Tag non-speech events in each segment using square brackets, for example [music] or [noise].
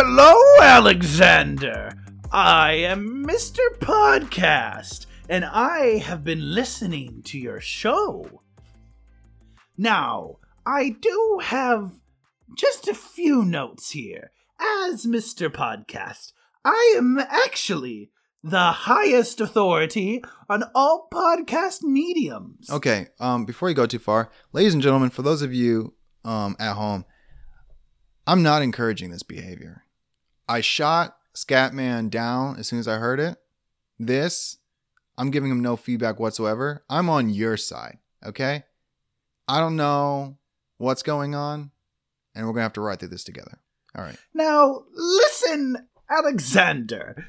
Hello, Alexander. I am Mr. Podcast, and I have been listening to your show. Now, I do have just a few notes here. As Mr. Podcast, I am actually the highest authority on all podcast mediums. Okay, um, before you go too far, ladies and gentlemen, for those of you um, at home, I'm not encouraging this behavior. I shot Scatman down as soon as I heard it. This, I'm giving him no feedback whatsoever. I'm on your side, okay? I don't know what's going on, and we're gonna have to ride through this together. All right. Now, listen, Alexander.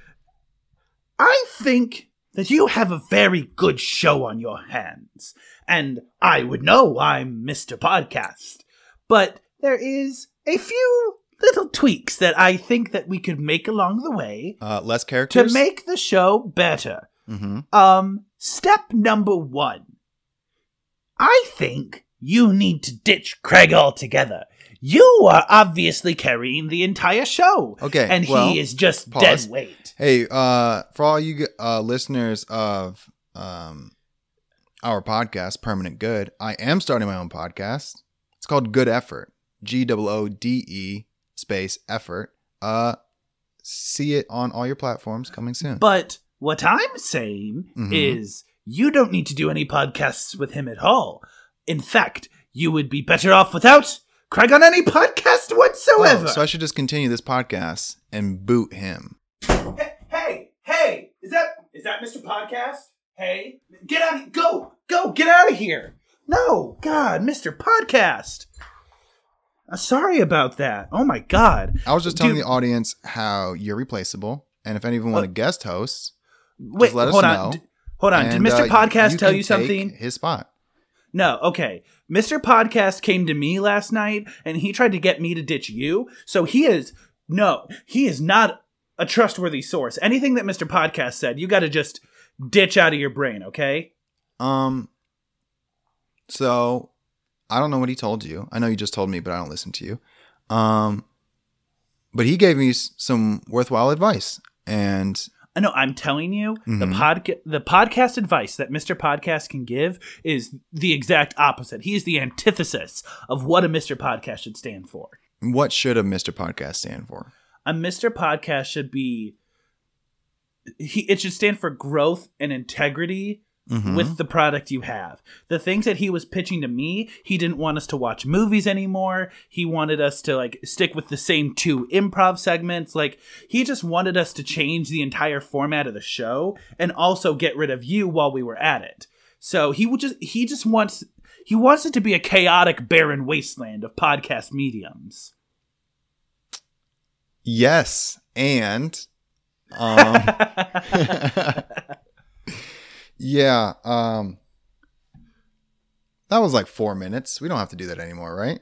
I think that you have a very good show on your hands, and I would know I'm Mr. Podcast. But there is a few little tweaks that I think that we could make along the way Uh, less to make the show better. hmm Um, step number one. I think you need to ditch Craig altogether. You are obviously carrying the entire show. Okay, And well, he is just pause. dead weight. Hey, uh, for all you uh, listeners of um, our podcast, Permanent Good, I am starting my own podcast. It's called Good Effort. G O O D E space effort. Uh, see it on all your platforms coming soon. But what I'm saying Mhm. is you don't need to do any podcasts with him at all. In fact, you would be better off without Craig on any podcast whatsoever. Oh, so I should just continue this podcast and boot him. Hey, hey, hey, is that is that Mr. Podcast? Hey, get out of go, go, get out of here. No, God, Mr. Podcast. Uh, sorry about that. Oh my God. I was just telling Dude. the audience how you're replaceable, and if anyone want to Uh, guest host, Wait, let us hold know. on. D- hold on. Did and, Mr. uh, Podcast tell can you take something? His spot. No, okay. Mr. Podcast came to me last night and he tried to get me to ditch you. So he is no, he is not a trustworthy source. Anything that Mr. Podcast said, you got to just ditch out of your brain, okay? Um. So, I don't know what he told you. I know you just told me, but I don't listen to you. Um. But he gave me some worthwhile advice, and I know I'm telling you, the Mhm. podca- the podcast advice that Mr. Podcast can give is the exact opposite. He is the antithesis of what a Mr. Podcast should stand for. what should a Mister Podcast stand for? A Mr. Podcast should be he it should stand for growth and integrity Mhm. with the product you have. The things that he was pitching to me, he didn't want us to watch movies anymore. He wanted us to like stick with the same two improv segments. Like he just wanted us to change the entire format of the show and also get rid of you while we were at it. So he would just he just wants he wants it to be a chaotic barren wasteland of podcast mediums. yes, and um, [laughs] [laughs] yeah, um, that was like four minutes. We don't have to do that anymore, right?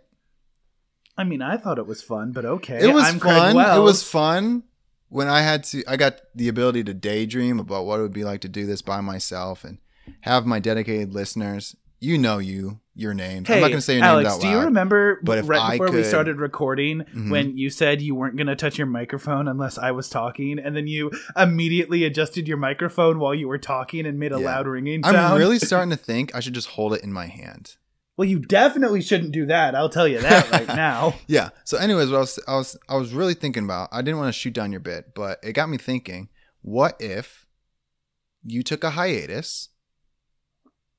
I mean, I thought it was fun, but okay. it was I'm fun. It was fun when I had to. I got the ability to daydream about what it would be like to do this by myself and have my dedicated listeners. You know you, your names. I'm not going to say your Alex, names out do you remember but if right I before we could- started recording Mhm. when you said you weren't going to touch your microphone unless I was talking, and then you immediately adjusted your microphone while you were talking and made a Yeah. loud ringing sound? I'm really starting to [laughs] think I should just hold it in my hand. well. You definitely shouldn't do that. I'll tell you that right [laughs] now. Yeah. So, anyways, what I was, I was, I was really thinking about. I didn't want to shoot down your bit, but it got me thinking. What if you took a hiatus,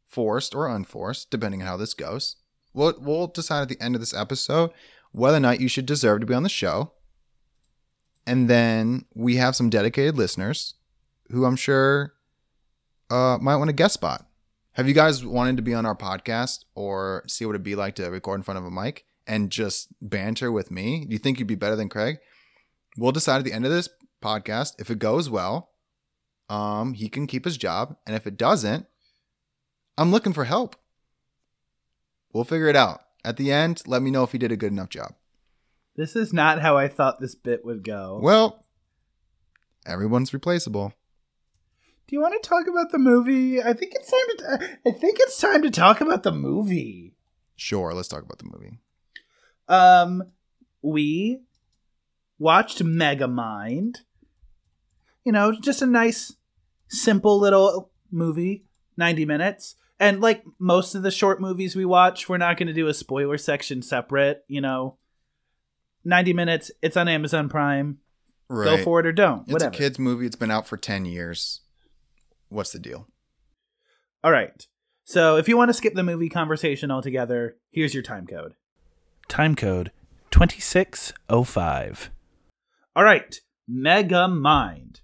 forced or unforced, depending on how this goes? We'll, we'll decide at the end of this episode whether or not you should deserve to be on the show. And then we have some dedicated listeners who I'm sure uh, might want a guest spot. Have you guys wanted to be on our podcast or see what it'd be like to record in front of a mic and just banter with me? Do you think you'd be better than Craig? We'll decide at the end of this podcast if it goes well, um, he can keep his job, and if it doesn't, I'm looking for help. We'll figure it out. At the end, let me know if he did a good enough job. This is not how I thought this bit would go. Well, everyone's replaceable. Do you want to talk about the movie? I think it's time to. I think it's time to talk about the movie. Sure, let's talk about the movie. Um, we watched Megamind. You know, just a nice, simple little movie, 90 minutes. And like most of the short movies we watch, we're not going to do a spoiler section separate. You know, 90 minutes, it's on Amazon Prime. Right. Go for it or don't. It's Whatever. a kids movie. It's been out for 10 years. What's the deal? All right. So if you want to skip the movie conversation altogether, here's your time code. Time code 2605. All right. Mega Mind.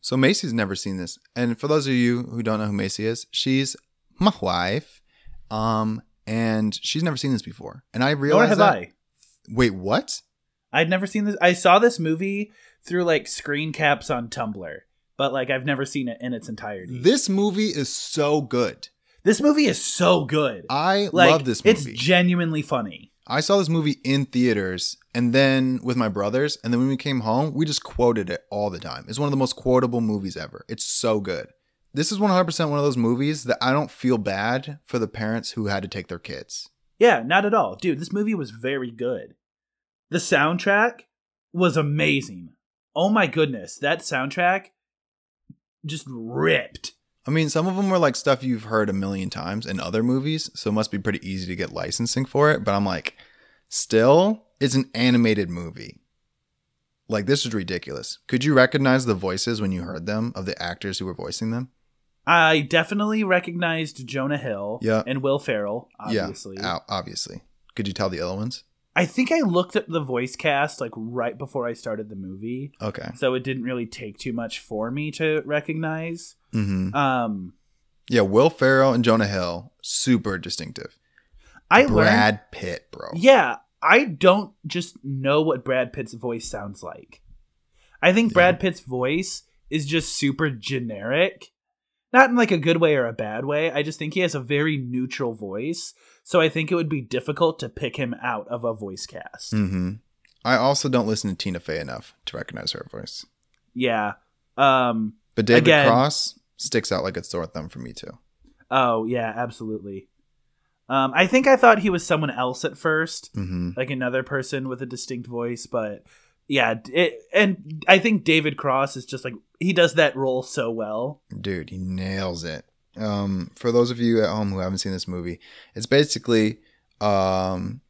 So Macy's never seen this. And for those of you who don't know who Macy is, she's my wife. Um, and she's never seen this before. And I Nor realized have that- I. Wait, what? I'd never seen this. I saw this movie through like screen caps on Tumblr, but like I've never seen it in its entirety. This movie is so good. This movie is so good. I like, love this movie. It's genuinely funny. I saw this movie in theaters and then with my brothers. And then when we came home, we just quoted it all the time. It's one of the most quotable movies ever. It's so good. This is 100% one of those movies that I don't feel bad for the parents who had to take their kids. Yeah, not at all. Dude, this movie was very good. The soundtrack was amazing. Oh my goodness, that soundtrack just ripped. I mean, some of them were like stuff you've heard a million times in other movies, so it must be pretty easy to get licensing for it. But I'm like, still, it's an animated movie. Like, this is ridiculous. Could you recognize the voices when you heard them of the actors who were voicing them? I definitely recognized Jonah Hill Yeah. and Will Ferrell, obviously. Yeah, obviously. Could you tell the other ones? I think I looked at the voice cast like right before I started the movie, Okay. so it didn't really take too much for me to recognize. hmm Um, Yeah, Will Ferrell and Jonah Hill, super distinctive. I learned, Brad Pitt, bro. yeah, I don't just know what Brad Pitt's voice sounds like. I think Yeah. Brad Pitt's voice is just super generic, not in like a good way or a bad way. I just think he has a very neutral voice, so I think it would be difficult to pick him out of a voice cast. hmm I also don't listen to Tina Fey enough to recognize her voice. Yeah. Um. But David Again- Cross sticks out like a sore thumb for me too. Oh yeah, absolutely. Um, I think I thought he was someone else at first, hmm like another person with a distinct voice, but yeah, it, and I think David Cross is just like he does that role so well. Dude, he nails it. Um, for those of you at home who haven't seen this movie, it's basically um,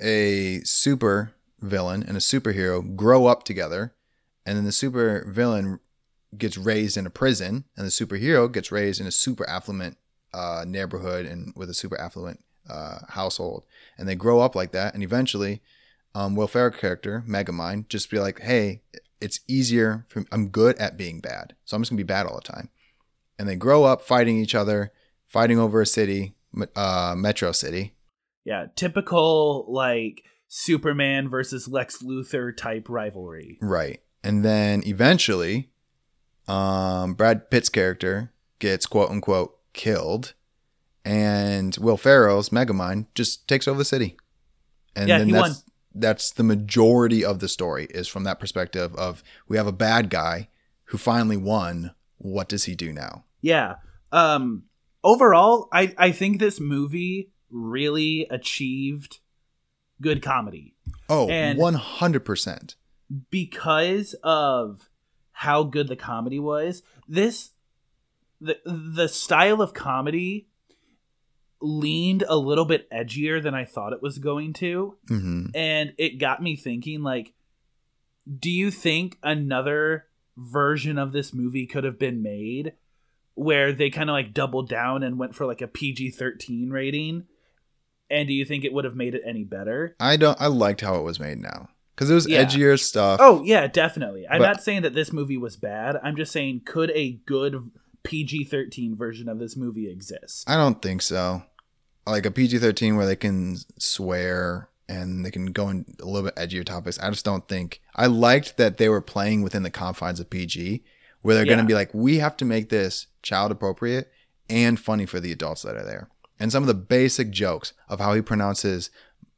a super villain and a superhero grow up together, and then the super villain gets raised in a prison, and the superhero gets raised in a super affluent uh, neighborhood and with a super affluent uh, household, and they grow up like that, and eventually, um, Will Ferrell character Megamind just be like, hey, it's easier for I'm good at being bad, so I'm just gonna be bad all the time, and they grow up fighting each other, fighting over a city, uh, Metro City, Yeah, typical like Superman versus Lex Luthor type rivalry. Right. And then eventually, um, Brad Pitt's character gets quote unquote killed, and Will Ferrell's Megamind just takes over the city. And Yeah, then he that's won. That's the majority of the story is from that perspective of we have a bad guy who finally won. What does he do now? Yeah. Um overall, I I think this movie really achieved good comedy. Oh, And- 100%. because of how good the comedy was this the the style of comedy leaned a little bit edgier than I thought it was going to hmm and it got me thinking like do you think another version of this movie could have been made where they kind of like doubled down and went for like a PG-13 rating and do you think it would have made it any better I don't. I liked how it was made now because it was Yeah. edgier stuff. Oh yeah, definitely. I'm But- not saying that this movie was bad. I'm just saying could a good PG-13 version of this movie exist? I don't think so. Like a PG thirteen where they can swear and they can go in a little bit edgier topics. I just don't think. I liked that they were playing within the confines of PG, where they're going to be like, we have to make this child appropriate and funny for the adults that are there. And some of the basic jokes of how he pronounces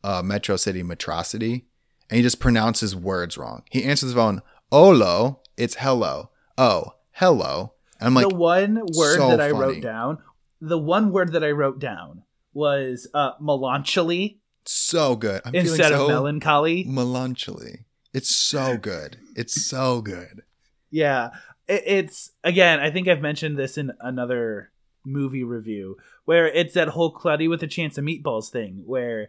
uh, Metro City metrocity, and he just pronounces words wrong. He answers the phone, "Olo," it's hello. Oh, hello. And I'm like, the one word so that I funny. wrote down, the one word that I wrote down was uh melancholy so good. I'm feeling instead so of melancholy. melancholy. It's so good. It's so good. Yeah, it, it's again. I think I've mentioned this in another movie review where it's that whole Cloudy with a Chance of Meatballs thing where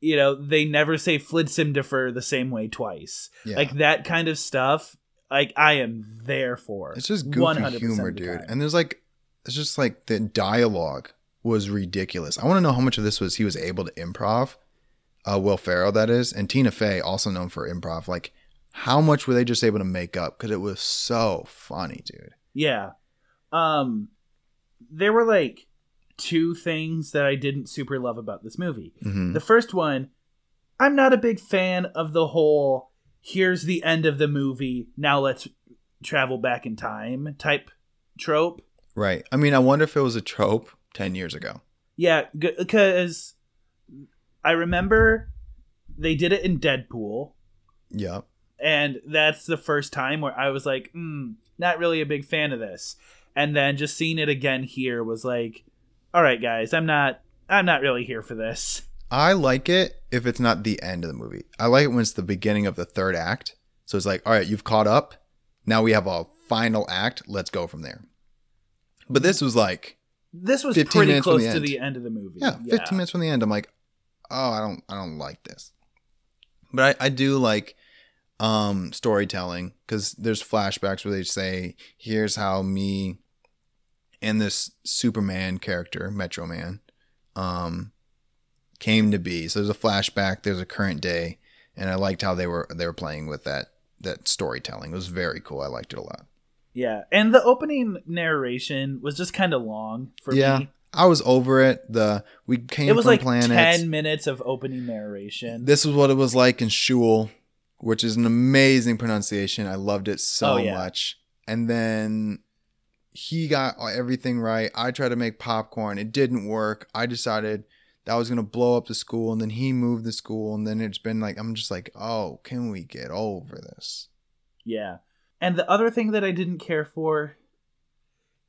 you know they never say FLDSMDFR the same way twice. Yeah. Like that kind of stuff. Like I am there for. It's just goofy 100% humor, dude. And there's like, it's just like the dialogue was ridiculous. I want to know how much of this was he was able to improv. Uh, Will Ferrell, that is, and Tina Fey, also known for improv. Like, how much were they just able to make up? Because it was so funny, dude. Yeah. Um there were like two things that I didn't super love about this movie. hmm The first one, I'm not a big fan of the whole here's the end of the movie, now let's travel back in time type trope. Right. I mean, I wonder if it was a trope ten years ago. Yeah, because I remember they did it in Deadpool, Yep. and that's the first time where I was like, mm, not really a big fan of this. And then just seeing it again here was like, all right, guys, I'm not, I'm not really here for this. I like it if it's not the end of the movie. I like it when it's the beginning of the third act. So it's like, all right, you've caught up. Now we have a final act. Let's go from there. But this was like, This was pretty close the to end. the end of the movie. yeah, 15 minutes from the end. I'm like, oh, I don't, I don't like this. But I, I do like um storytelling because there's flashbacks where they say, here's how me and this Superman character, Metro Man, um, came to be. So there's a flashback, there's a current day, and I liked how they were they were playing with that that storytelling. It was very cool. I liked it a lot. Yeah, and the opening narration was just kind of long for Yeah, me. I was over it. The we came It was from like planets. ten minutes of opening narration. This is what it was like in Shul, which is an amazing pronunciation. I loved it so Oh, yeah. much. And then he got everything right. I tried to make popcorn. It didn't work. I decided that was going to blow up the school. And then he moved the school. And then it's been like, I'm just like, oh, can we get over this? yeah, and the other thing that I didn't care for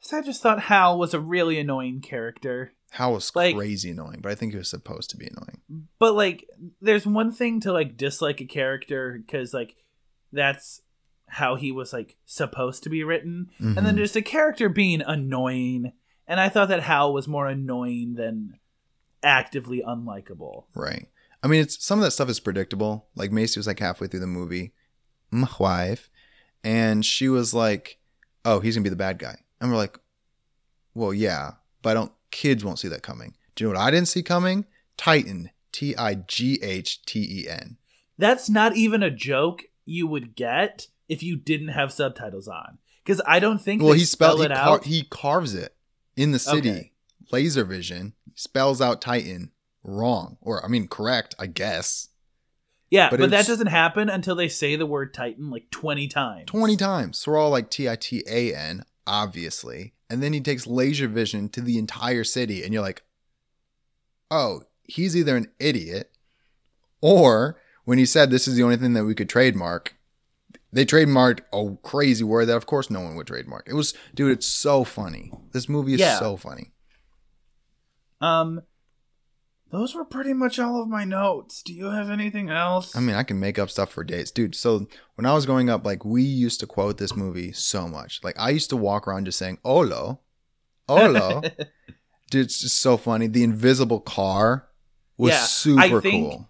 is I just thought Hal was a really annoying character. Hal was Like- crazy annoying, but I think he was supposed to be annoying. But like, there's one thing to like dislike a character because like that's how he was like supposed to be written, and then Mhm. there's a character being annoying, and I thought that Hal was more annoying than actively unlikable. Right. I mean, it's some of that stuff is predictable. Like Macy was like halfway through the movie, my wife, and she was like, "Oh, he's gonna be the bad guy," and we're like, "Well, yeah, but I don't. Kids won't see that coming." Do you know what I didn't see coming? Titan, T I G H T E N. That's not even a joke you would get if you didn't have subtitles on. Because I don't think Well, he spelled spell he, it car- out. he carves it in the city. Okay. Laser vision spells out Titan wrong, or I mean, correct, I guess, yeah, but but, that doesn't happen until they say the word Titan like twenty times. twenty times. So we're all like T I T A N, obviously. And then he takes laser vision to the entire city, and you're like, oh, he's either an idiot, or when he said this is the only thing that we could trademark, they trademarked a crazy word that, of course, no one would trademark. It was, dude, it's so funny. This movie is Yeah. so funny. Um, those were pretty much all of my notes. Do you have anything else? I mean, I can make up stuff for days, dude. So when I was growing up, like we used to quote this movie so much. Like I used to walk around just saying "Olo, Olo." [laughs] dude, it's just so funny. The invisible car was Yeah, super I think- cool.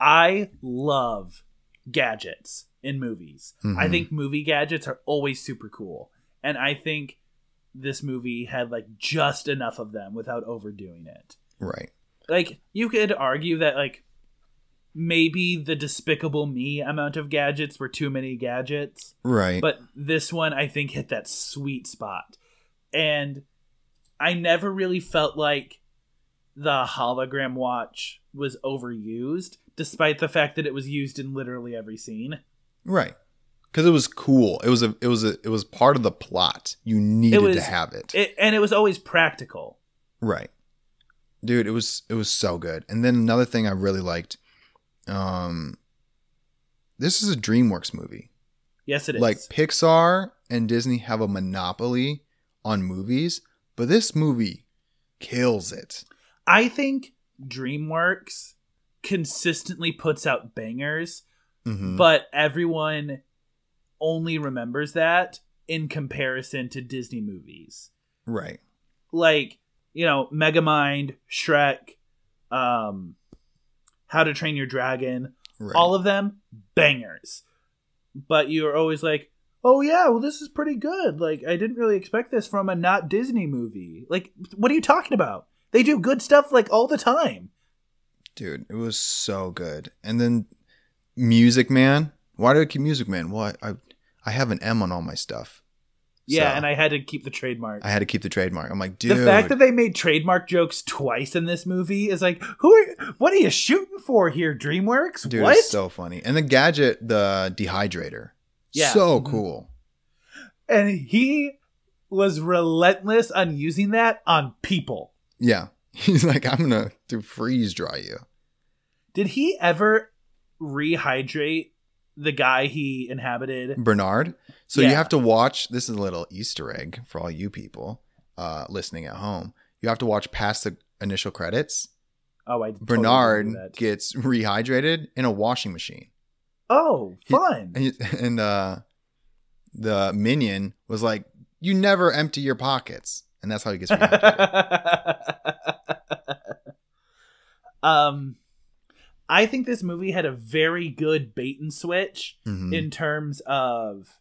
I love gadgets in movies. I Mhm. think movie gadgets are always super cool. And I think this movie had like just enough of them without overdoing it. Right. Like you could argue that like maybe the despicable me amount of gadgets were too many gadgets, Right. but this one I think hit that sweet spot. And I never really felt like the hologram watch was overused despite the fact that it was used in literally every scene. right. Because it was cool. It was a. It was a. It was part of the plot. You needed to have it. it and it was always practical. Right. Dude, it was it was so good. And then another thing I really liked, um this is a DreamWorks movie. Yes, it is. Like Pixar and Disney have a monopoly on movies, but this movie kills it. I think DreamWorks consistently puts out bangers, Mhm. but everyone only remembers that in comparison to Disney movies. right. Like, you know, Megamind, Shrek, um, How to Train Your Dragon, Right. all of them bangers. But you're always like, "Oh yeah, well this is pretty good. Like I didn't really expect this from a not Disney movie." Like what are you talking about? They do good stuff like all the time. Dude, it was so good. And then Music Man. Why do I keep Music Man? Well, I, I, I have an M on all my stuff. Yeah, So, and I had to keep the trademark. I had to keep the trademark. I'm like, dude. the fact that they made trademark jokes twice in this movie is like, who are what are you shooting for here, DreamWorks? dude, what? it's so funny. And the gadget, the dehydrator. Yeah. So Mhm. cool. and he was relentless on using that on people. Yeah. [laughs] He's like, I'm gonna do freeze dry you. Did he ever rehydrate the guy he inhabited? Bernard. So you have to watch. This is a little Easter egg for all you people uh, listening at home. You have to watch past the initial credits. Oh, I totally Bernard gets rehydrated in a washing machine, Oh, He- fun. and, and uh, the minion was like, "You never empty your pockets," and that's how he gets [laughs] rehydrated. um, I think this movie had a very good bait and switch Mhm. in terms of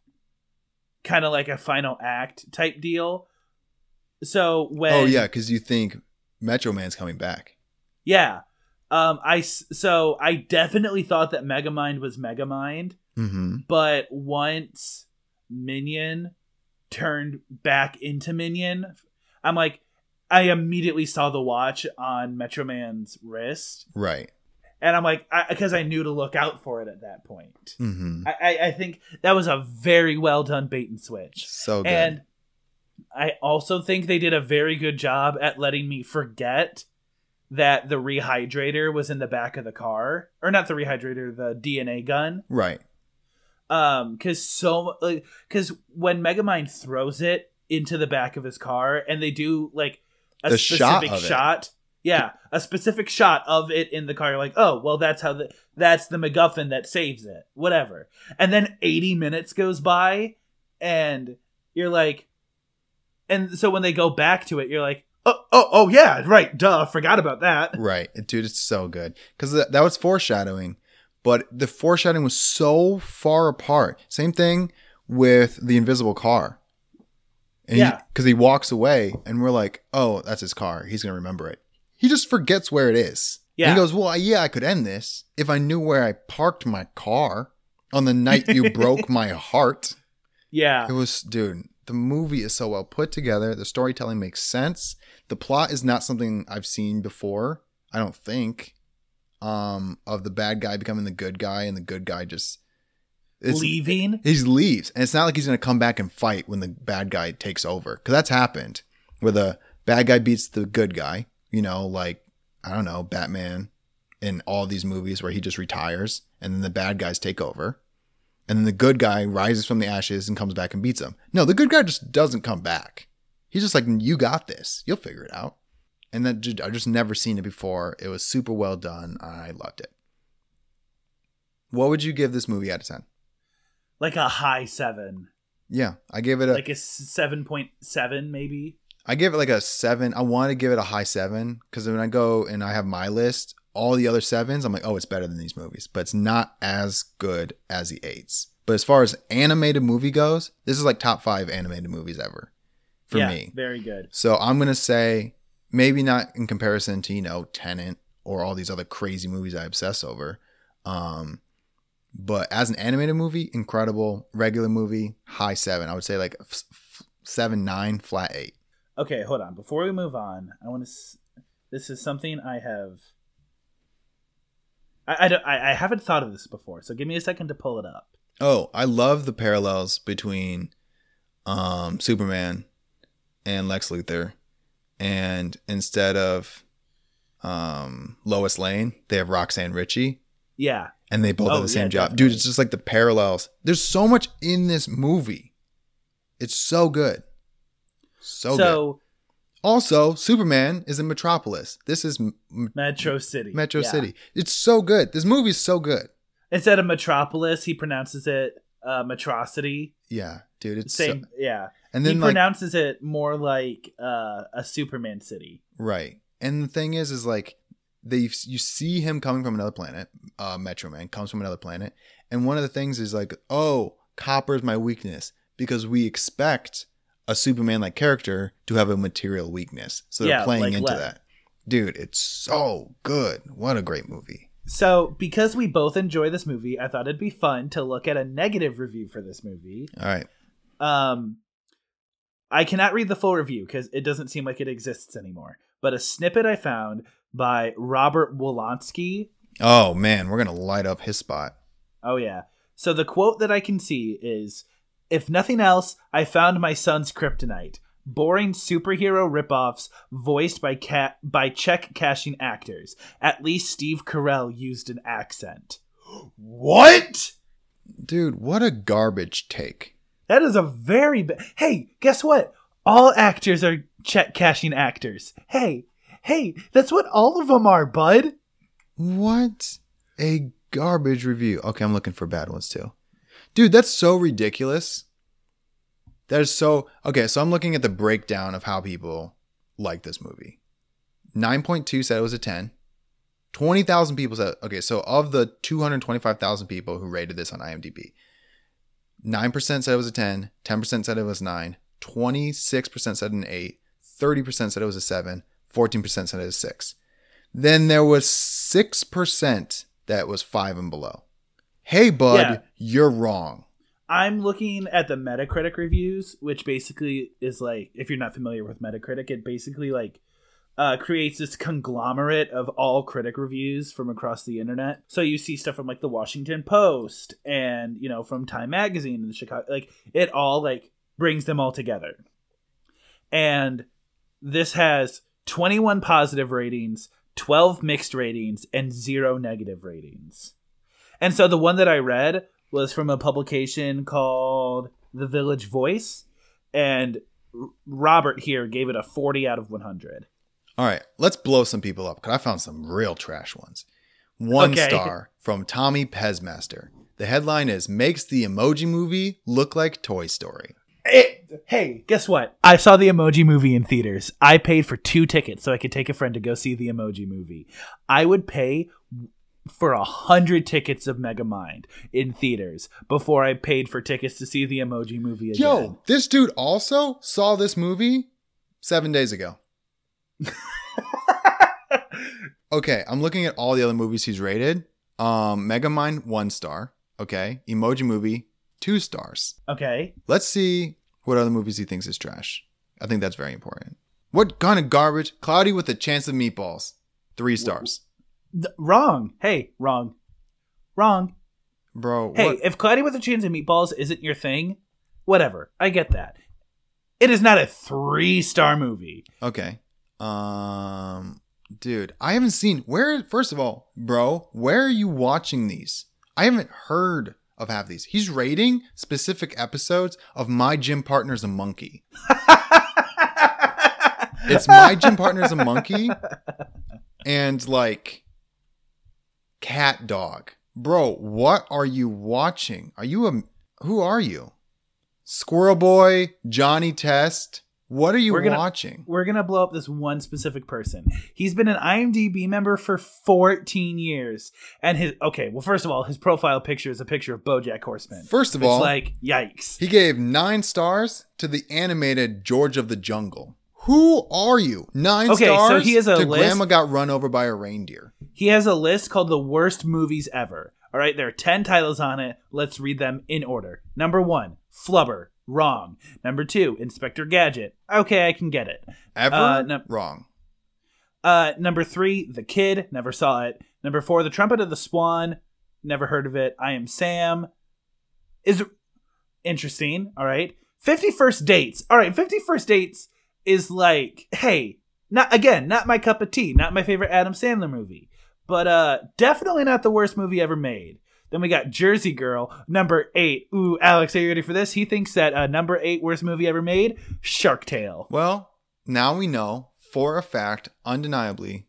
kind of like a final act type deal. So when oh yeah, because you think Metro Man's coming back. yeah, um, I so I definitely thought that Megamind was Megamind, Mm-hmm. but once Minion turned back into Minion, I'm like, I immediately saw the watch on Metro Man's wrist, Right. And I'm like, because I, knew to look out for it at that point. Mm-hmm. I, I, I think that was a very well done bait and switch, So good. and I also think they did a very good job at letting me forget that the rehydrator was in the back of the car, or not the rehydrator, the DNA gun right. um because so like because when megamind throws it into the back of his car and they do like a The shot specific it. shot, yeah a specific shot of it in the car you're like oh well that's how the that's the macguffin that saves it whatever and then 80 minutes goes by and you're like and so when they go back to it you're like oh oh, oh yeah right duh forgot about that Right. Dude, it's so good. Because that, that was foreshadowing, but the foreshadowing was so far apart. Same thing with the invisible car. And Yeah. Because he, walks away and we're like, oh, that's his car. He's going to remember it. He just forgets where it is. And Yeah. he goes, well, yeah, I could end this if I knew where I parked my car on the night you [laughs] broke my heart. yeah It was, dude, the movie is so well put together. The storytelling makes sense. The plot is not something I've seen before, I don't think, um, of the bad guy becoming the good guy and the good guy just. Leaving He leaves. And it's not like he's going to come back and fight when the bad guy takes over. Because that's happened where the bad guy beats the good guy, you know, like, I don't know, Batman in all these movies where he just retires and then the bad guys take over. And then the good guy rises from the ashes and comes back and beats him. No, the good guy just doesn't come back. He's just like, you got this. You'll figure it out. And that I've just never seen it before. It was super well done. I loved it. What would you give this movie out of 10? like a high seven Yeah, I gave it a like a seven point seven, maybe. I give it like a seven. I want to give it a high seven because when I go and I have my list, all the other sevens, I'm like, oh, it's better than these movies, but it's not as good as the eights. But as far as animated movie goes, this is like top five animated movies ever for yeah, me. very good. So I'm gonna say maybe not in comparison to you know Tenet or all these other crazy movies I obsess over. Um, but as an animated movie, incredible. Regular movie, high seven. I would say like f- f- seven, nine, flat eight. Okay, hold on. Before we move on, I want to. S- this is something I have. I, I, don't- I I haven't thought of this before, so give me a second to pull it up. Oh, I love the parallels between um, Superman and Lex Luthor. And instead of um, Lois Lane, they have Roxanne Ritchie. Yeah, And they both Oh, have the same yeah, job. definitely. Dude, it's just like the parallels. There's so much in this movie. It's so good. So, good. Also, Superman is in Metropolis. This is M- Metro City. Metro Yeah. City. It's so good. This movie is so good. Instead of Metropolis, he pronounces it uh, Metrocity. Yeah, dude, it's Same, so- yeah. and he then like pronounces it more like uh, a Superman city. right. And the thing is, is like they you see him coming from another planet. Uh, Metro Man comes from another planet, and one of the things is like, oh, copper is my weakness because we expect a Superman like character to have a material weakness. So they're Yeah, playing like into that. Dude, it's so good. What a great movie. So, because we both enjoy this movie, I thought it'd be fun to look at a negative review for this movie. All right. Um, I cannot read the full review because it doesn't seem like it exists anymore. But a snippet I found by Robert Wilonsky. Oh man, we're gonna light up his spot. Oh yeah. So the quote that I can see is, "If nothing else, I found my son's kryptonite." Boring superhero ripoffs voiced by cat by check cashing actors. At least Steve Carell used an accent. [gasps] What? Dude, what a garbage take. That is a very ba- Hey, guess what? All actors are check cashing actors. Hey, hey, that's what all of them are, bud. What a garbage review. Okay, I'm looking for bad ones too. Dude, that's so ridiculous. That is so okay. So I'm looking at the breakdown of how people like this movie. 9.2 said it was a 10. 20,000 people said, okay, so of the 225,000 people who rated this on IMDb, 9% said it was a 10, 10% said it was 9, 26% said an 8, 30% said it was a 7, 14% said it was 6. Then there was 6% that was 5 and below. Hey, bud, Yeah. you're wrong. I'm looking at the Metacritic reviews, which basically is like, if you're not familiar with Metacritic, it basically like uh, creates this conglomerate of all critic reviews from across the internet. So you see stuff from like the Washington Post and you know from Time Magazine and the Chicago, like it all like brings them all together. And this has 21 positive ratings, 12 mixed ratings, and zero negative ratings. And so the one that I read was from a publication called The Village Voice, and Robert here gave it a 40 out of 100. All right, let's blow some people up because I found some real trash ones. One Okay. star from Tommy Pezmaster. The headline is Makes the Emoji Movie Look Like Toy Story. Hey, hey, guess what? I saw the Emoji Movie in theaters. I paid for two tickets so I could take a friend to go see the Emoji Movie. I would pay for a hundred tickets of Megamind in theaters before I paid for tickets to see the Emoji Movie again. Yo, this dude also saw this movie seven days ago. [laughs] Okay, I'm looking at all the other movies he's rated. Um, Megamind, one star. Okay. Emoji Movie, two stars. okay. Let's see what other movies he thinks is trash. I think that's very important. What kind of garbage? Cloudy with a Chance of Meatballs, three stars. Th- wrong. Hey, wrong. Wrong. Bro, Hey, what? if Cloudy with a Chance of Meatballs isn't your thing, whatever. I get that. It is not a three star movie. Okay. Um, dude, I haven't seen where. First of all, bro, where are you watching these? I haven't heard of half these. He's rating specific episodes of My Gym Partner's a Monkey. [laughs] It's My Gym Partner's a Monkey, and like Cat Dog. Bro, what are you watching? Are you a who are you? Squirrel Boy, Johnny Test. What are you We're gonna- watching? We're to blow up this one specific person. He's been an IMDb member for 14 years. And his, okay, well, first of all, his profile picture is a picture of Bojack Horseman. First of it's all, like, yikes. He gave nine stars to the animated George of the Jungle. Who are you? Nine Okay, so he has a to list- Grandma got run over by a reindeer. He has a list called the worst movies ever. All right, there are 10 titles on it. Let's read them in order. Number one, Flubber. Wrong. Number two, Inspector Gadget. Okay, I can get it. Ever Uh, no- wrong. Uh, number three, The Kid. Never saw it. Number four, The Trumpet of the Swan. Never heard of it. I Am Sam. Is interesting. All right. 50 First Dates. All right. 50 First Dates is like, hey, not again, not my cup of tea. Not my favorite Adam Sandler movie. But uh, definitely not the worst movie ever made. Then we got Jersey Girl, number eight. Ooh, Alex, are you ready for this? He thinks that uh, number eight worst movie ever made, Shark Tale. Well, now we know for a fact, undeniably,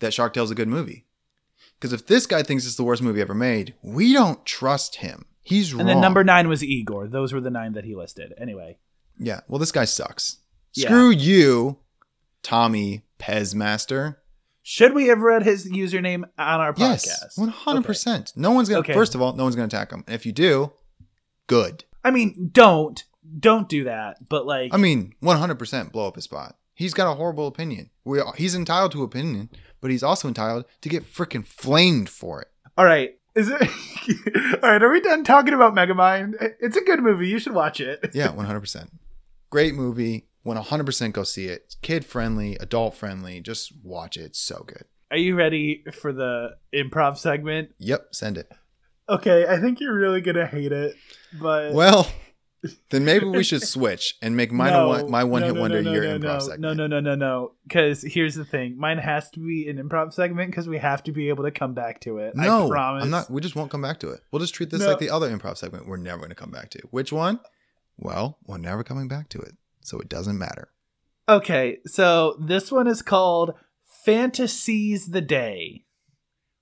that Shark Tale's a good movie. Because if this guy thinks it's the worst movie ever made, we don't trust him. He's wrong. And then number nine was Igor. Those were the nine that he listed. Anyway. Yeah. Well, this guy sucks. Yeah. Screw you, Tommy Pezmaster. Should we have read his username on our podcast? Yes, one hundred percent. No one's gonna. Okay. First of all, no one's gonna attack him. And if you do, good. I mean, don't don't do that. But like, I mean, one hundred percent blow up his spot. He's got a horrible opinion. We he's entitled to opinion, but he's also entitled to get freaking flamed for it. all right. Is it [laughs] all right? Are we done talking about Megamind? It's a good movie. You should watch it. Yeah, one hundred percent. Great movie. One hundred percent go see it. Kid friendly, adult friendly. Just watch it. It's so good. Are you ready for the improv segment? Yep, send it. Okay, I think you're really gonna hate it, but Well, [laughs] then maybe we should switch and make mine No, one, my one no, hit no, wonder no, your no, improv no, segment. No, no, no, no, no. Because here's the thing: mine has to be an improv segment because we have to be able to come back to it. No, I promise. I'm not. We just won't come back to it. We'll just treat this No. like the other improv segment we're never going to come back to. Which one? Well, we're never coming back to it, so it doesn't matter. Okay, so this one is called "Fantasies the Day,"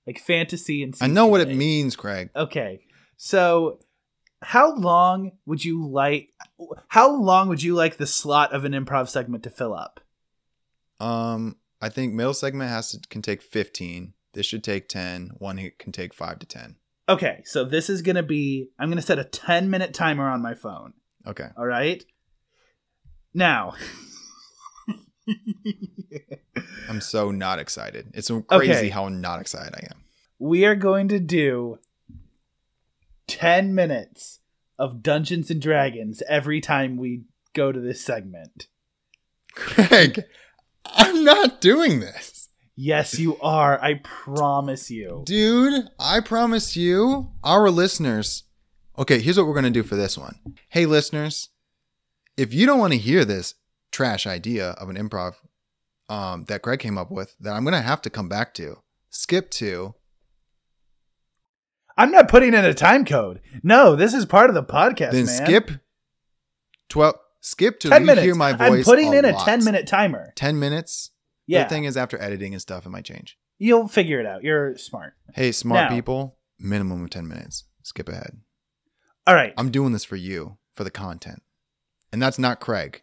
like fantasy and. I know what it means, Craig. Okay, so how long would you like? How long would you like the slot of an improv segment to fill up? Um, I think middle segment has to can take 15. This should take 10. One can take five to 10. Okay, so this is gonna be. I'm gonna set a 10 minute timer on my phone. Okay. All right. Now. I'm so not excited. It's crazy Okay. how not excited I am. we are going to do 10 minutes of Dungeons and Dragons every time we go to this segment. Craig, I'm not doing this. Yes, you are. I promise you. Dude, I promise you, our listeners. Okay, here's what we're going to do for this one. Hey, listeners, if you don't want to hear this trash idea of an improv um, that Greg came up with, that I'm going to have to come back to, skip to. I'm not putting in a time code. No, this is part of the podcast, then man. skip 12. Skip to 10 minutes. hear my voice. I'm putting a in a lot. 10 minute timer. 10 minutes. Yeah. The thing is, after editing and stuff, it might change. You'll figure it out. You're smart. Hey, smart Now- people, minimum of 10 minutes. Skip ahead. All right. I'm doing this for you, for the content. And that's not Craig.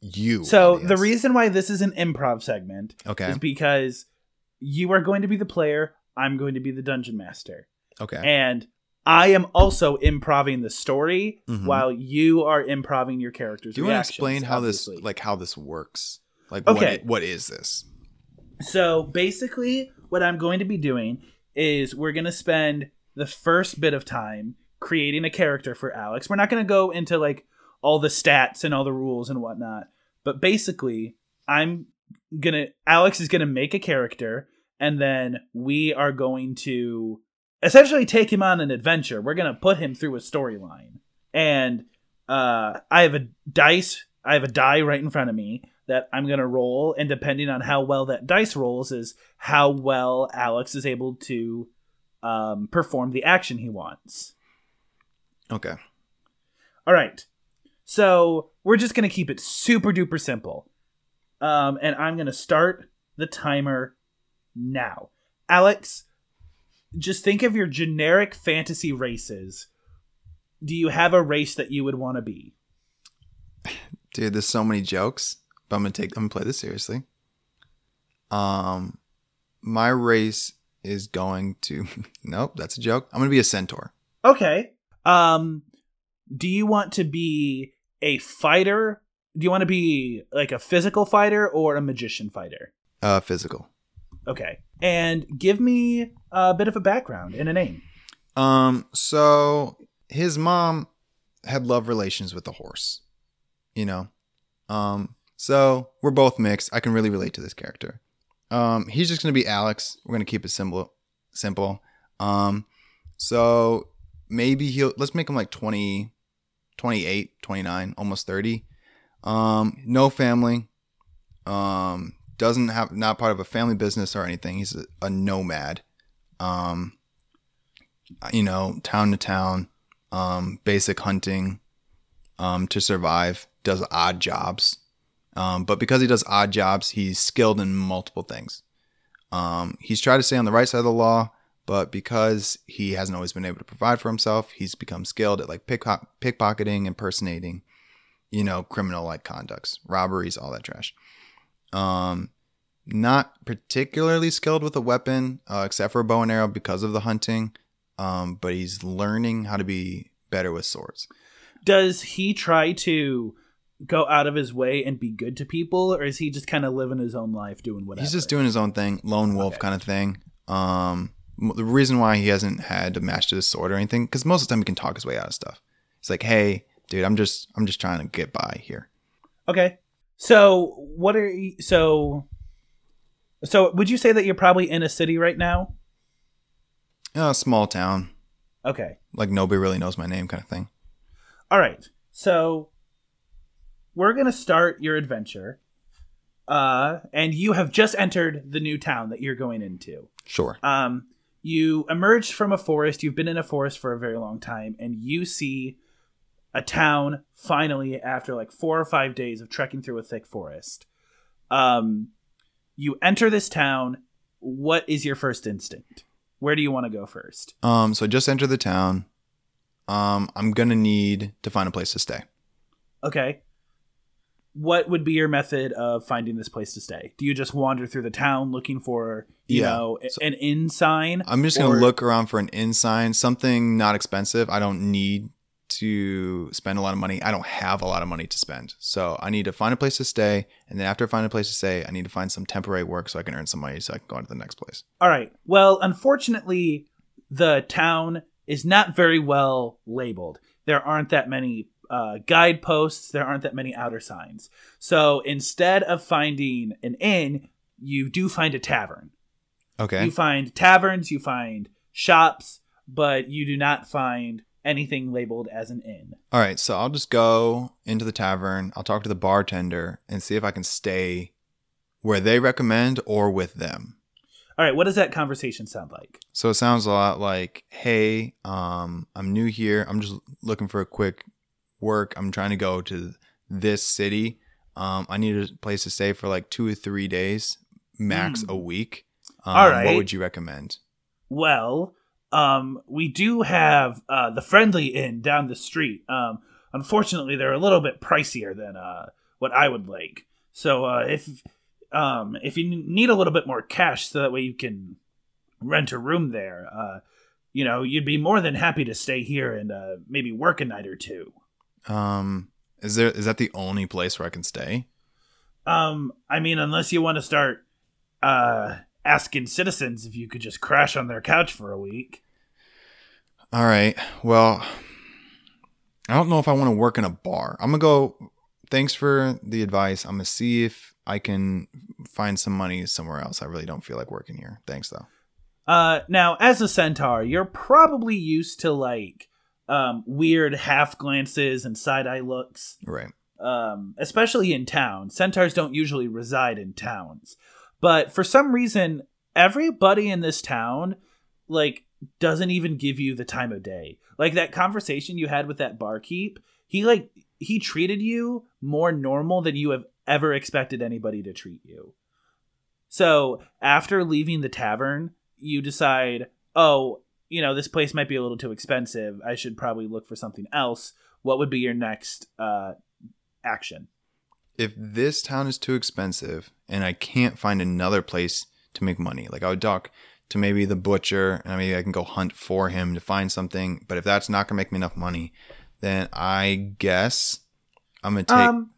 You. So audience. the reason why this is an improv segment Okay. is because you are going to be the player. I'm going to be the dungeon master. Okay. And I am also improving the story Mhm. while you are improving your characters. Do you want to explain how obviously. this like how this works? Like Okay. what, it- what is this? So basically, what I'm going to be doing is we're going to spend the first bit of time creating a character for Alex. We're not going to go into like all the stats and all the rules and whatnot, but basically, I'm gonna Alex is gonna make a character, and then we are going to essentially take him on an adventure. We're gonna put him through a storyline, and uh, I have a dice. I have a die right in front of me that I'm gonna roll, and depending on how well that dice rolls, is how well Alex is able to um, perform the action he wants. Okay. All right. So we're just going to keep it super duper simple. Um, and I'm going to start the timer now. Alex, just think of your generic fantasy races. Do you have a race that you would want to be? Dude, there's so many jokes, but I'm gonna take I'm gonna play this seriously. Um my race is going to [laughs] Nope, that's a joke. I'm gonna be a centaur. Okay. Um, do you want to be a fighter? Do you want to be like a physical fighter or a magician fighter? Uh physical. Okay. And give me a bit of a background and a name. Um, so his mom had love relations with the horse, you know. Um, so we're both mixed. I can really relate to this character. Um, he's just gonna be Alex. We're gonna keep it simple, simple. Um, so maybe he'll let's make him like 20, 28, 29, almost 30. Um, no family. Um, doesn't have not part of a family business or anything. He's a, a nomad. Um, you know, town to town, um, basic hunting, um, to survive. Does odd jobs, um, but because he does odd jobs, he's skilled in multiple things. Um, he's tried to stay on the right side of the law, but because he hasn't always been able to provide for himself, he's become skilled at like pickpock- pickpocketing, impersonating, you know, criminal like conducts, robberies, all that trash. Um, not particularly skilled with a weapon, uh, except for a bow and arrow because of the hunting. Um, but he's learning how to be better with swords. Does he try to go out of his way and be good to people, or is he just kind of living his own life doing whatever? He's just doing his own thing, lone wolf Okay. kind of thing. Um, the reason why he hasn't had to master his sword or anything, because most of the time he can talk his way out of stuff. It's like, hey, dude, I'm just, I'm just trying to get by here. Okay. So what are you, so so would you say that you're probably in a city right now? A small town, Okay. like nobody really knows my name, kind of thing. All right. So we're going to start your adventure. Uh and you have just entered the new town that you're going into. Sure. Um you emerged from a forest. You've been in a forest for a very long time and you see a town finally after like 4 or 5 days of trekking through a thick forest. Um you enter this town. What is your first instinct? Where do you want to go first? Um, so I just entered the town. Um, I'm gonna need to find a place to stay. Okay. What would be your method of finding this place to stay? Do you just wander through the town looking for, you Yeah. know, So- an inn sign? I'm just gonna look around for an inn sign, something not expensive. I don't need to spend a lot of money. I don't have a lot of money to spend, so I need to find a place to stay. And then after I find a place to stay, I need to find some temporary work so I can earn some money so I can go on to the next place. All right. Well, unfortunately, the town is not very well labeled. There aren't that many uh, guideposts. There aren't that many outer signs. So instead of finding an inn, you do find a tavern. Okay. You find taverns, you find shops, but you do not find anything labeled as an inn. All right. So I'll just go into the tavern. I'll talk to the bartender and see if I can stay where they recommend or with them. All right, what does that conversation sound like? So it sounds a lot like, "Hey, um, I'm new here. I'm just looking for a quick work. I'm trying to go to this city. Um, I need a place to stay for like two or three days, max Hmm. a week. Um, All right. What would you recommend? Well, um, we do have uh, the friendly inn down the street. Um, unfortunately, they're a little bit pricier than uh, what I would like. So uh, if um, if you need a little bit more cash, so that way you can rent a room there, uh, you know, you'd be more than happy to stay here and uh, maybe work a night or two. Um, is there is that the only place where I can stay? Um, I mean, unless you want to start uh, asking citizens if you could just crash on their couch for a week. All right. Well, I don't know if I want to work in a bar. I'm gonna go. Thanks for the advice. I'm gonna see if I can find some money somewhere else. I really don't feel like working here. Thanks though. Uh, now, as a centaur, you're probably used to like um, weird half glances and side eye looks, Right. um, especially in town. Centaurs don't usually reside in towns, but for some reason, everybody in this town like doesn't even give you the time of day. Like that conversation you had with that barkeep, he like he treated you more normal than you have ever expected anybody to treat you. So after leaving the tavern, you decide, oh, you know, this place might be a little too expensive. I should probably look for something else. What would be your next uh, action? If this town is too expensive and I can't find another place to make money, like I would talk to maybe the butcher and maybe I can go hunt for him to find something. But if that's not gonna make me enough money, then I guess I'm gonna take. Um,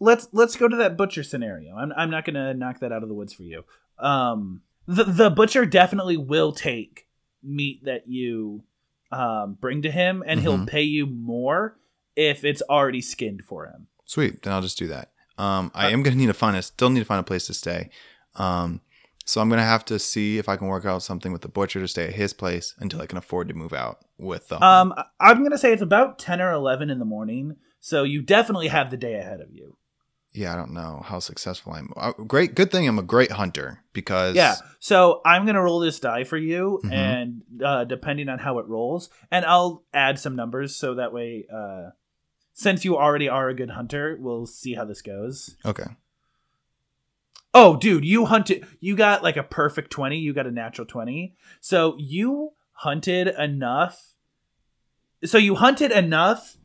let's let's go to that butcher scenario. I'm I'm not gonna knock that out of the woods for you. Um, the the butcher definitely will take meat that you um bring to him, and he'll Mhm. pay you more if it's already skinned for him. Sweet. Then I'll just do that. Um, I Uh, am gonna need to find a still need to find a place to stay. Um, so I'm gonna have to see if I can work out something with the butcher to stay at his place until I can afford to move out with the. Um, I'm gonna say it's about ten or eleven in the morning, so you definitely have the day ahead of you. Yeah, I don't know how successful I'm. Uh, great, good thing I'm a great hunter because Yeah. So I'm gonna roll this die for you, Mhm. and uh, depending on how it rolls, and I'll add some numbers so that way, uh, since you already are a good hunter, we'll see how this goes. Okay. Oh, dude, you hunted. You got like a perfect 20. You got a natural 20. So you hunted enough. So you hunted enough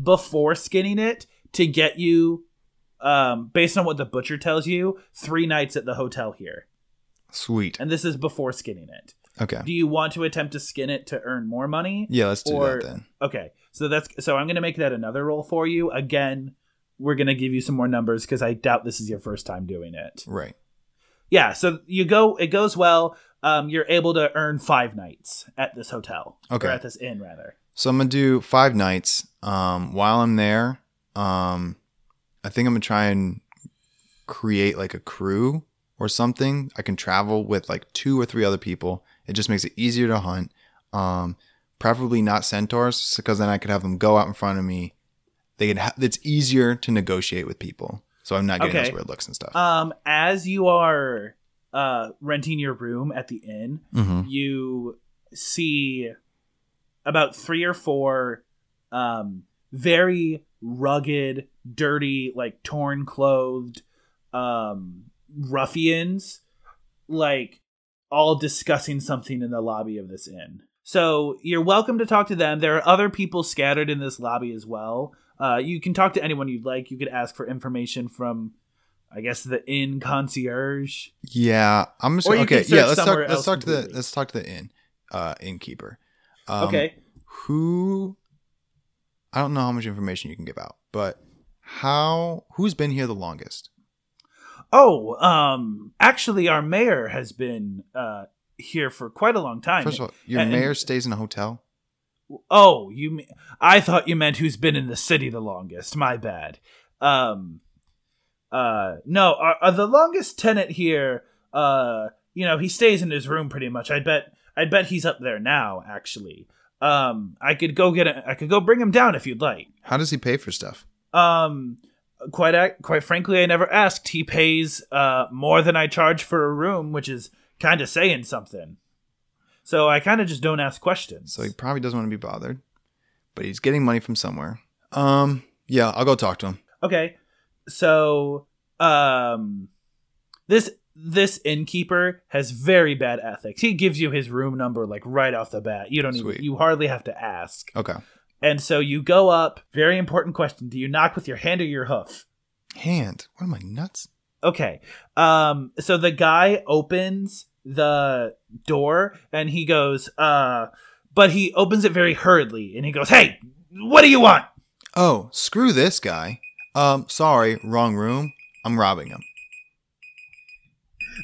before skinning it to get you, um, based on what the butcher tells you, three nights at the hotel here. Sweet. And this is before skinning it. Okay. Do you want to attempt to skin it to earn more money? Yeah, let's do or- that then. Okay, so that's so I'm gonna make that another roll for you. Again, we're gonna give you some more numbers because I doubt this is your first time doing it. Right. Yeah, so you go, it goes well. Um, you're able to earn five nights at this hotel. Okay. or at this inn rather. So I'm gonna do five nights. Um, while I'm there, um, I think I'm gonna try and create like a crew or something. I can travel with like two or three other people. It just makes it easier to hunt. Um, preferably not centaurs, because then I could have them go out in front of me. They can. Ha- it's easier to negotiate with people, so I'm not getting Okay. those weird looks and stuff. Um, as you are uh renting your room at the inn, hmm you see about three or four um very rugged dirty like torn clothed um ruffians like all discussing something in the lobby of this inn so you're welcome to talk to them there are other people scattered in this lobby as well uh, you can talk to anyone you'd like you could ask for information from i guess the inn concierge Yeah, I'm just okay. Yeah, let's talk. Let's talk to the. Let's talk to the inn, uh, innkeeper. Um, okay who I don't know how much information you can give out, but how who's been here the longest? Oh, um, actually, our mayor has been uh here for quite a long time. First of all, your and- mayor stays in a hotel. oh, you? I thought you meant who's been in the city the longest. My bad. Um, uh, no, our, uh, the longest tenant here. Uh, you know, he stays in his room pretty much. I bet. I bet he's up there now. Actually, um, I could go get. A, I could go bring him down if you'd like. How does he pay for stuff? Um, quite ac- quite frankly, I never asked. He pays uh more than I charge for a room, which is kind of saying something. So I kind of just don't ask questions. So he probably doesn't want to be bothered, but he's getting money from somewhere. Um, yeah, I'll go talk to him. okay, so um, this this innkeeper has very bad ethics. He gives you his room number like right off the bat. You don't even you hardly have to ask. Okay. And so you go up. Very important question: Do you knock with your hand or your hoof? Hand. What am I nuts? Okay. Um so the guy opens the door and he goes uh but he opens it very hurriedly and he goes, "Hey, what do you want?" Oh, screw this guy. Um, sorry, wrong room. I'm robbing him.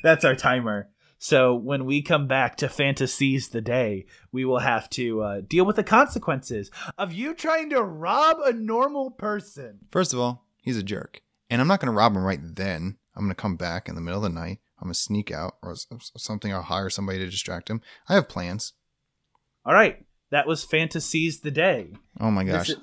That's our timer. So when we come back to fantasies the day, we will have to uh, deal with the consequences of you trying to rob a normal person. First of all, he's a jerk, and I'm not gonna rob him right then. I'm gonna come back in the middle of the night. I'm gonna sneak out or something. I'll hire somebody to distract him. I have plans. All right, that was fantasies the day. Oh my gosh. is-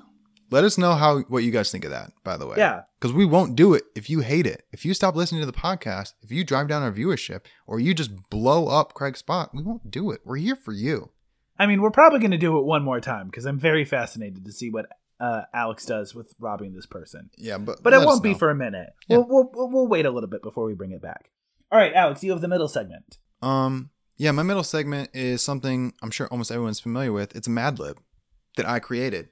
Let us know how what you guys think of that, by the way. Yeah. Because we won't do it if you hate it. If you stop listening to the podcast, if you drive down our viewership, or you just blow up Craig's spot, we won't do it. We're here for you. I mean, we're probably going to do it one more time because I'm very fascinated to see what uh, Alex does with robbing this person. Yeah, but But it won't be for a minute. Yeah. We'll, we'll, we'll, wait a little bit before we bring it back. All right, Alex, you have the middle segment. Um, yeah, my middle segment is something I'm sure almost everyone's familiar with. It's a Mad Lib that I created.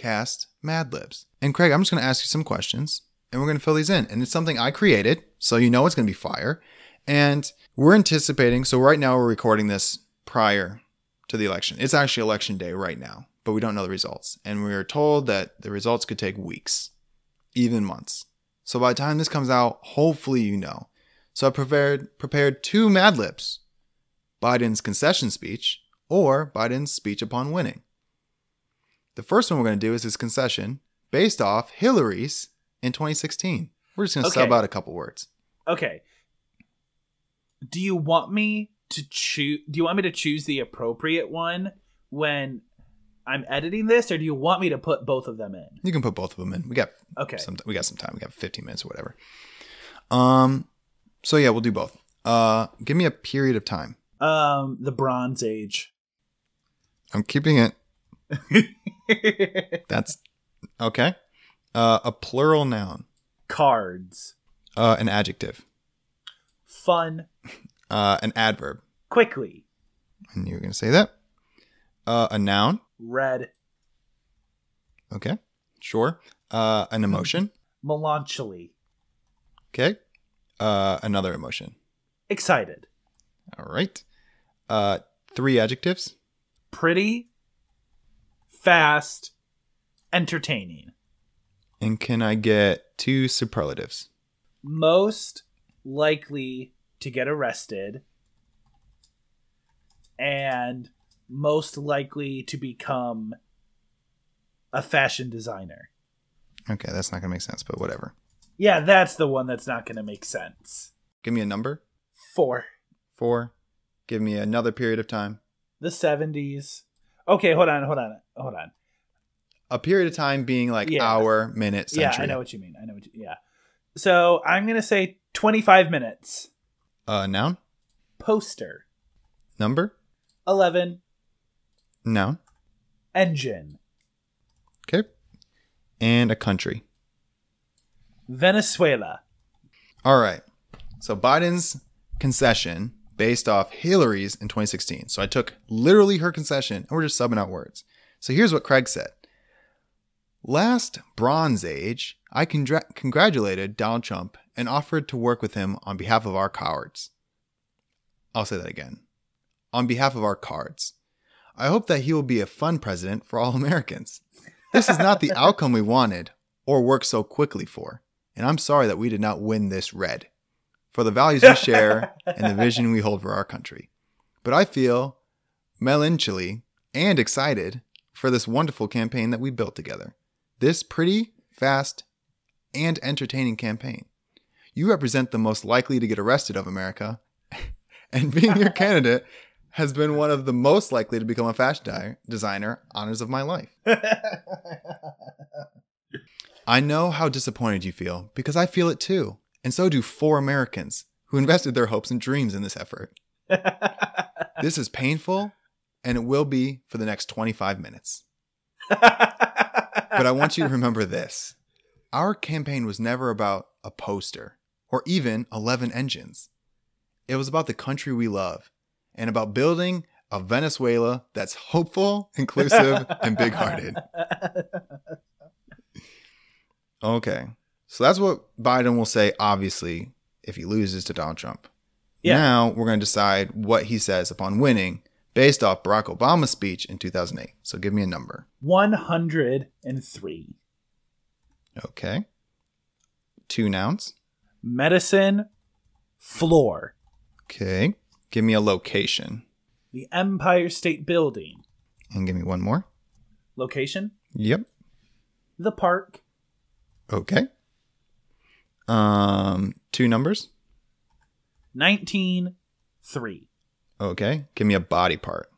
Podcast Mad Libs. And Craig, I'm just going to ask you some questions and we're going to fill these in. And it's something I created, so you know it's going to be fire. And we're anticipating, so right now we're recording this prior to the election. It's actually election day right now, but we don't know the results. And we are told that the results could take weeks, even months. So by the time this comes out, hopefully you know. So I prepared prepared two Mad Libs Biden's concession speech or Biden's speech upon winning. The first one we're going to do is his concession based off Hillary's in 2016. We're just going to sub out a couple words. Okay. Do you want me to choose? Do you want me to choose the appropriate one when I'm editing this, or do you want me to put both of them in? You can put both of them in. We got Okay. some we got some time. We got 15 minutes or whatever. Um so yeah, we'll do both. Uh give me a period of time. Um, the Bronze Age. I'm keeping it. [laughs] That's okay. Uh a plural noun. Cards. Uh an adjective. fun, [laughs] Uh, an adverb. quickly, And you're going to say that. Uh, a noun. red, Okay. Sure. Uh, an emotion. [laughs] melancholy, Okay. Uh, another emotion. excited, All right. Uh, three adjectives. pretty, fast, entertaining. And can I get two superlatives? Most likely to get arrested and most likely to become a fashion designer. Okay, that's not going to make sense, but whatever. Yeah, that's the one that's not going to make sense. Give me a number. Four. Four. Give me another period of time. The 70s. Okay, hold on, hold on, hold on. A period of time being like Yeah. hour, minute, century. Yeah, I know what you mean. I know what you, yeah. So I'm going to say 25 minutes. Uh, noun. Poster. Number. 11. Noun. Engine. Okay. And a country. Venezuela. All right. So Biden's concession based off Hillary's in 2016. So I took literally her concession and we're just subbing out words. So here's what Craig said. Last Bronze Age, I congr- congratulated Donald Trump and offered to work with him on behalf of our cowards. I'll say that again. On behalf of our cards. I hope that he will be a fun president for all [laughs] Americans. This is not the [laughs] outcome we wanted or worked so quickly for. And I'm sorry that we did not win this red for the values we share and the vision we hold for our country. But I feel melancholy and excited for this wonderful campaign that we built together. This pretty, fast, and entertaining campaign. You represent the most likely to get arrested of America, [laughs] and being your candidate has been one of the most likely to become a fashion di- designer honors of my life. [laughs] I know how disappointed you feel because I feel it too, and so do four Americans who invested their hopes and dreams in this effort. [laughs] This is painful, and it will be for the next 25 minutes. But I want you to [laughs] remember this our campaign was never about a poster or even 11 engines. It was about the country we love and about building a Venezuela that's hopeful, inclusive, and big hearted. [laughs] Okay. So that's what Biden will say, obviously, if he loses to Donald Trump. Yeah. Now we're going to decide what he says upon winning based off Barack Obama's speech in 2008. So give me a number. 103. Okay. Two nouns. Medicine floor. Okay. Give me a location. The Empire State Building. And give me one more. Location? Yep. The park. Okay. Um, two numbers. 19 3. Okay. Give me a body part.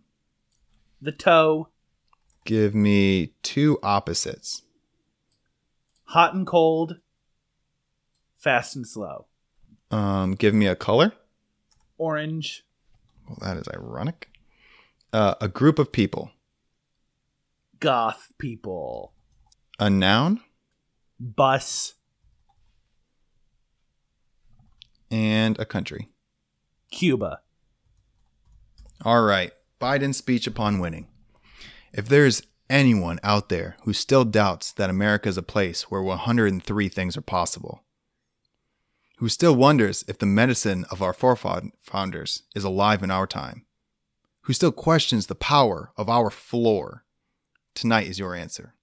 The toe. Give me two opposites. Hot and cold. Fast and slow. Um, give me a color. Orange. Well, that is ironic. Uh, a group of people. Goth people. A noun Bus. And a country. Cuba. All right. Biden's speech upon winning. If there's anyone out there who still doubts that America is a place where 103 things are possible, who still wonders if the medicine of our forefathers is alive in our time, who still questions the power of our floor, tonight is your answer.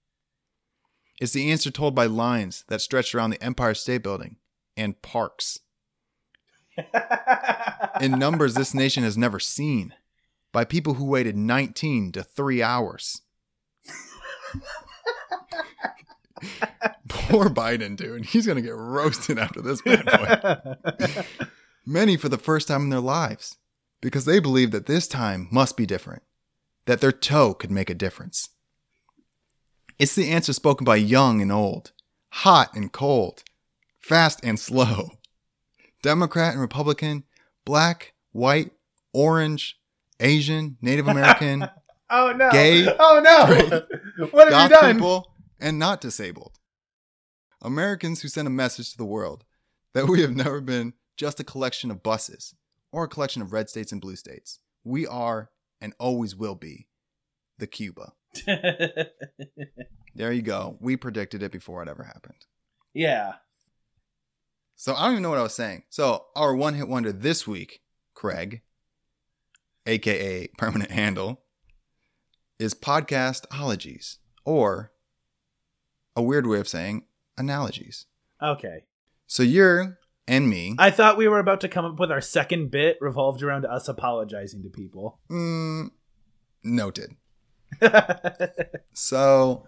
It's the answer told by lines that stretch around the Empire State Building and parks in numbers this nation has never seen by people who waited 19 to 3 hours. [laughs] Poor Biden, dude. He's going to get roasted after this bad boy. [laughs] Many for the first time in their lives because they believe that this time must be different, that their toe could make a difference. It's the answer spoken by young and old, hot and cold, fast and slow, Democrat and Republican, black, white, orange, Asian, Native American, [laughs] oh no. Gay, Oh no. [laughs] what have you done? people, and not disabled. Americans who send a message to the world that we have never been just a collection of buses or a collection of red states and blue states. We are and always will be the Cuba. [laughs] There you go. We predicted it before it ever happened. yeah. So I don't even know what I was saying. So our one hit wonder this week, Craig, aka permanent handle, is podcastologies, or a weird way of saying analogies. Okay. So you're and me. I thought we were about to come up with our second bit revolved around us apologizing to people. Mm, noted. [laughs] So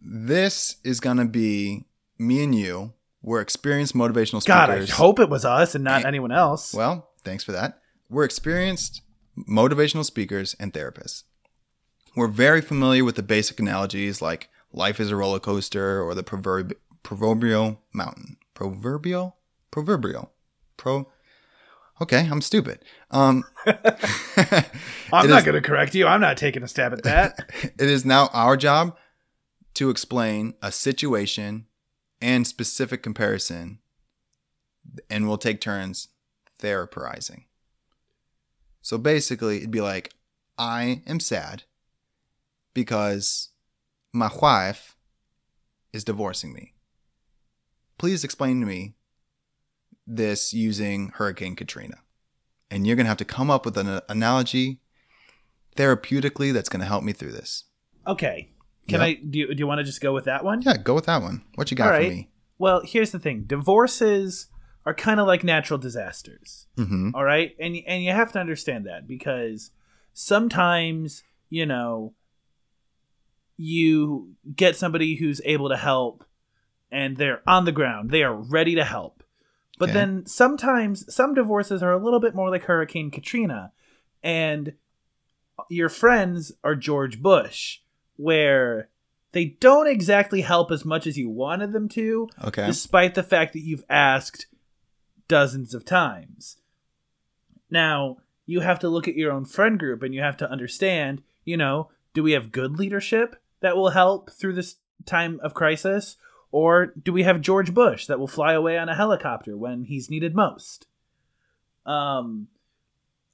this is gonna be me and you. We're experienced motivational speakers. God, I hope it was us and not Eh, anyone else. Well, thanks for that. We're experienced motivational speakers and therapists. We're very familiar with the basic analogies like life is a roller coaster or the proverb- proverbial mountain. Proverbial? Proverbial. Pro. Okay, I'm stupid. Um, [laughs] I'm not going to correct you. I'm not taking a stab at that. [laughs] it is now our job to explain a situation and specific comparison, and we'll take turns therapizing. So basically, it'd be like, I am sad because my wife is divorcing me. Please explain to me this using Hurricane Katrina. And you're going to have to come up with an analogy therapeutically that's going to help me through this. okay. Can Yep. I do you, do you want to just go with that one? Yeah, go with that one. What you got All for me? Well, here's the thing. Divorces are kind of like natural disasters. Mm-hmm. All right? And and you have to understand that because sometimes, you know, you get somebody who's able to help and they're on the ground. They are ready to help. But Okay. then sometimes some divorces are a little bit more like Hurricane Katrina and your friends are George Bush where they don't exactly help as much as you wanted them to Okay. despite the fact that you've asked dozens of times. Now, you have to look at your own friend group and you have to understand, you know, do we have good leadership that will help through this time of crisis? Or do we have George Bush that will fly away on a helicopter when he's needed most? Um,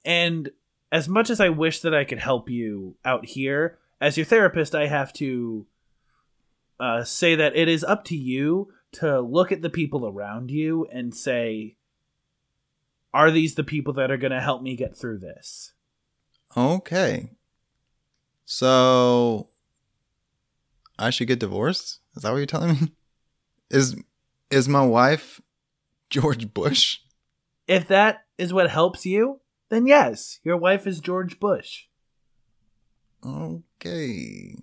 and as much as I wish that I could help you out here, as your therapist, I have to uh, say that it is up to you to look at the people around you and say, are these the people that are going to help me get through this? Okay. So I should get divorced? Is that what you're telling me? [laughs] Is is my wife George Bush? If that is what helps you, then yes, your wife is George Bush. Okay.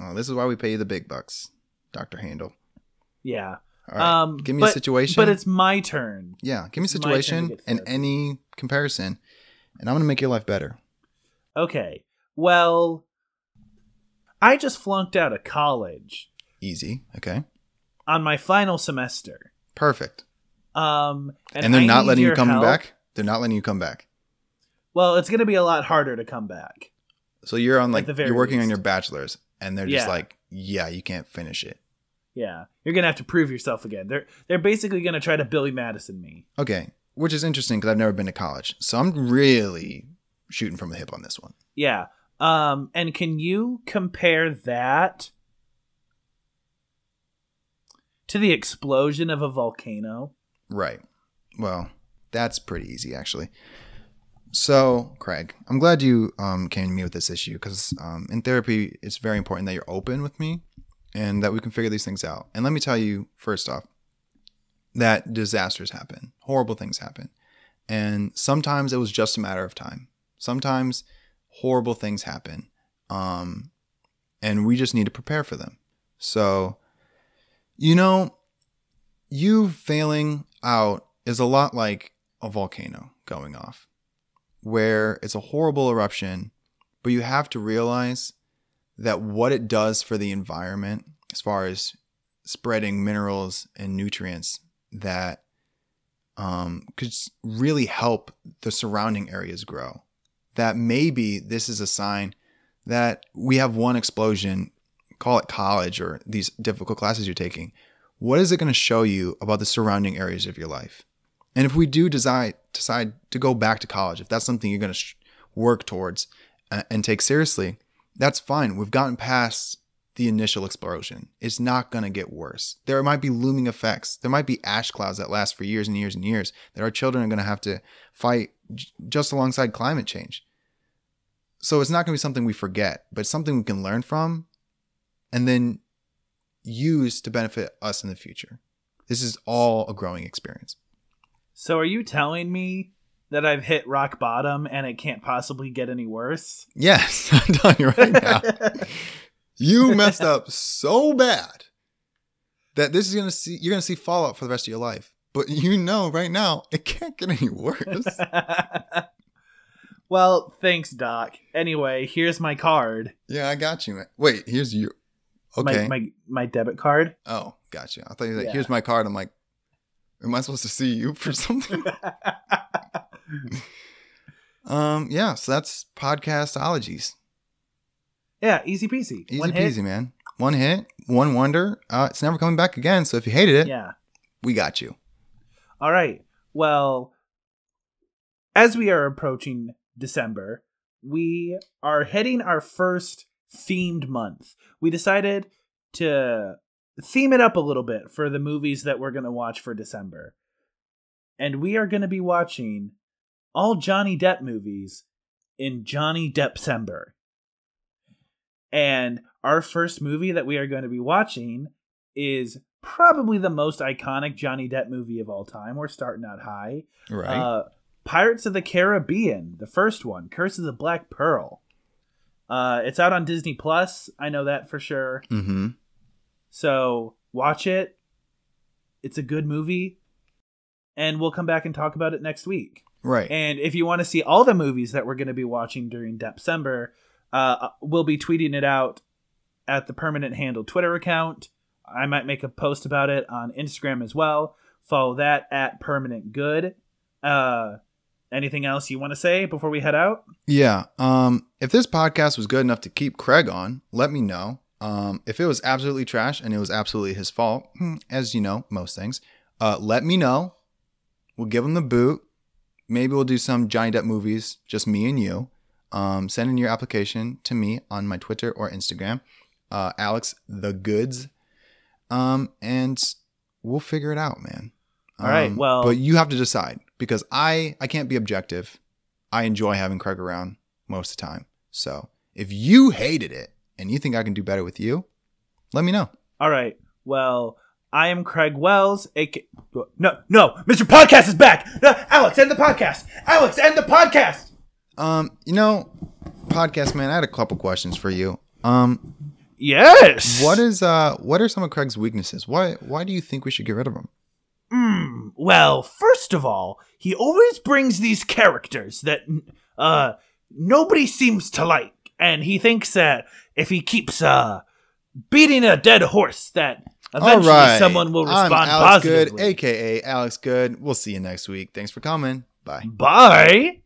Oh, this is why we pay you the big bucks, Dr. Handel. Yeah. Right. Um, give me but- a situation. But it's my turn. yeah, give me a it's my turn to situation and any comparison, and I'm gonna make your life better. Okay. Well, I just flunked out of college Easy. Okay. on my final semester. Perfect. Um, and, And, they're I not letting you come help. back. They're not letting you come back. Well, it's going to be a lot harder to come back. So you're on like you're working on your bachelor's, and they're just Yeah. like, yeah, you can't finish it. Yeah, you're gonna have to prove yourself again. They're they're basically gonna try to Billy Madison me. Okay, which is interesting because I've never been to college, so I'm really shooting from the hip on this one. Yeah. Um, and can you compare that to the explosion of a volcano? Right. Well, that's pretty easy actually. So, Craig, I'm glad you um, came to me with this issue because um, in therapy, it's very important that you're open with me and that we can figure these things out. And let me tell you, first off, that disasters happen, horrible things happen. And sometimes it was just a matter of time. Sometimes horrible things happen. Um, and we just need to prepare for them. So, you know, you failing out is a lot like a volcano going off, where it's a horrible eruption, but you have to realize that what it does for the environment, as far as spreading minerals and nutrients that um, could really help the surrounding areas grow, that maybe this is a sign that we have one explosion, call it college or these difficult classes you're taking. What is it going to show you about the surrounding areas of your life? And if we do decide decide to go back to college, if that's something you're going to sh- work towards uh, and take seriously, that's fine. We've gotten past the initial explosion. It's not going to get worse. There might be looming effects. There might be ash clouds that last for years and years and years that our children are going to have to fight j- just alongside climate change. So it's not going to be something we forget, but something we can learn from and then use to benefit us in the future. This is all a growing experience. So are you telling me that I've hit rock bottom and it can't possibly get any worse? Yes, [laughs] I'm telling you right now. you [laughs] messed up so bad that this is gonna see you're gonna see fallout for the rest of your life. But you know right now it can't get any worse. [laughs] well, thanks, Doc. Anyway, here's my card. yeah, I got you, man. Wait, here's your okay. My my, my debit card. oh, got you. I thought you were like, Yeah. here's my card. I'm like, am I supposed to see you for [laughs] something? um, yeah. So that's podcastologies. yeah, easy peasy. Easy One hit. peasy, man. One hit, one wonder. Uh, it's never coming back again. So if you hated it, Yeah. we got you. All right. Well, as we are approaching December, we are heading our first themed month. We decided to theme it up a little bit for the movies that we're going to watch for December. And we are going to be watching all Johnny Depp movies in Johnny Deppcember. And our first movie that we are going to be watching is probably the most iconic Johnny Depp movie of all time. We're starting out high. Right. Uh, Pirates of the Caribbean, the first one, Curse of the Black Pearl. Uh, it's out on Disney Plus. I know that for sure. mm-hmm. So watch it. It's a good movie, and we'll come back and talk about it next week. Right. And if you want to see all the movies that we're going to be watching during December, uh, we'll be tweeting it out at the Permanent Handle Twitter account. I might make a post about it on Instagram as well. Follow that at Permanent Good. Uh, anything else you want to say before we head out? Yeah. Um, if this podcast was good enough to keep Craig on, let me know. Um, if it was absolutely trash and it was absolutely his fault, hmm, as you know, most things, uh, let me know. We'll give him the boot. Maybe we'll do some Johnny Depp movies, just me and you. Um, send in your application to me on my Twitter or Instagram, uh, Alex the Goods, um, and we'll figure it out, man. All right, Um, well- but you have to decide because I I can't be objective. I enjoy having Craig around most of the time. So if you hated it and you think I can do better with you, let me know. All right. Well, I am Craig Wells. AK- no, no, Mr. Podcast is back. No, Alex, end the podcast. Alex, end the podcast. Um, you know, podcast man, I had a couple questions for you. Um, Yes. what is uh, what are some of Craig's weaknesses? Why why do you think we should get rid of him? Hmm. Well, first of all, he always brings these characters that uh nobody seems to like, and he thinks that if he keeps uh beating a dead horse, that eventually someone will respond I'm Alex positively. Good, aka Alex Good. We'll see you next week. Thanks for coming. Bye. Bye.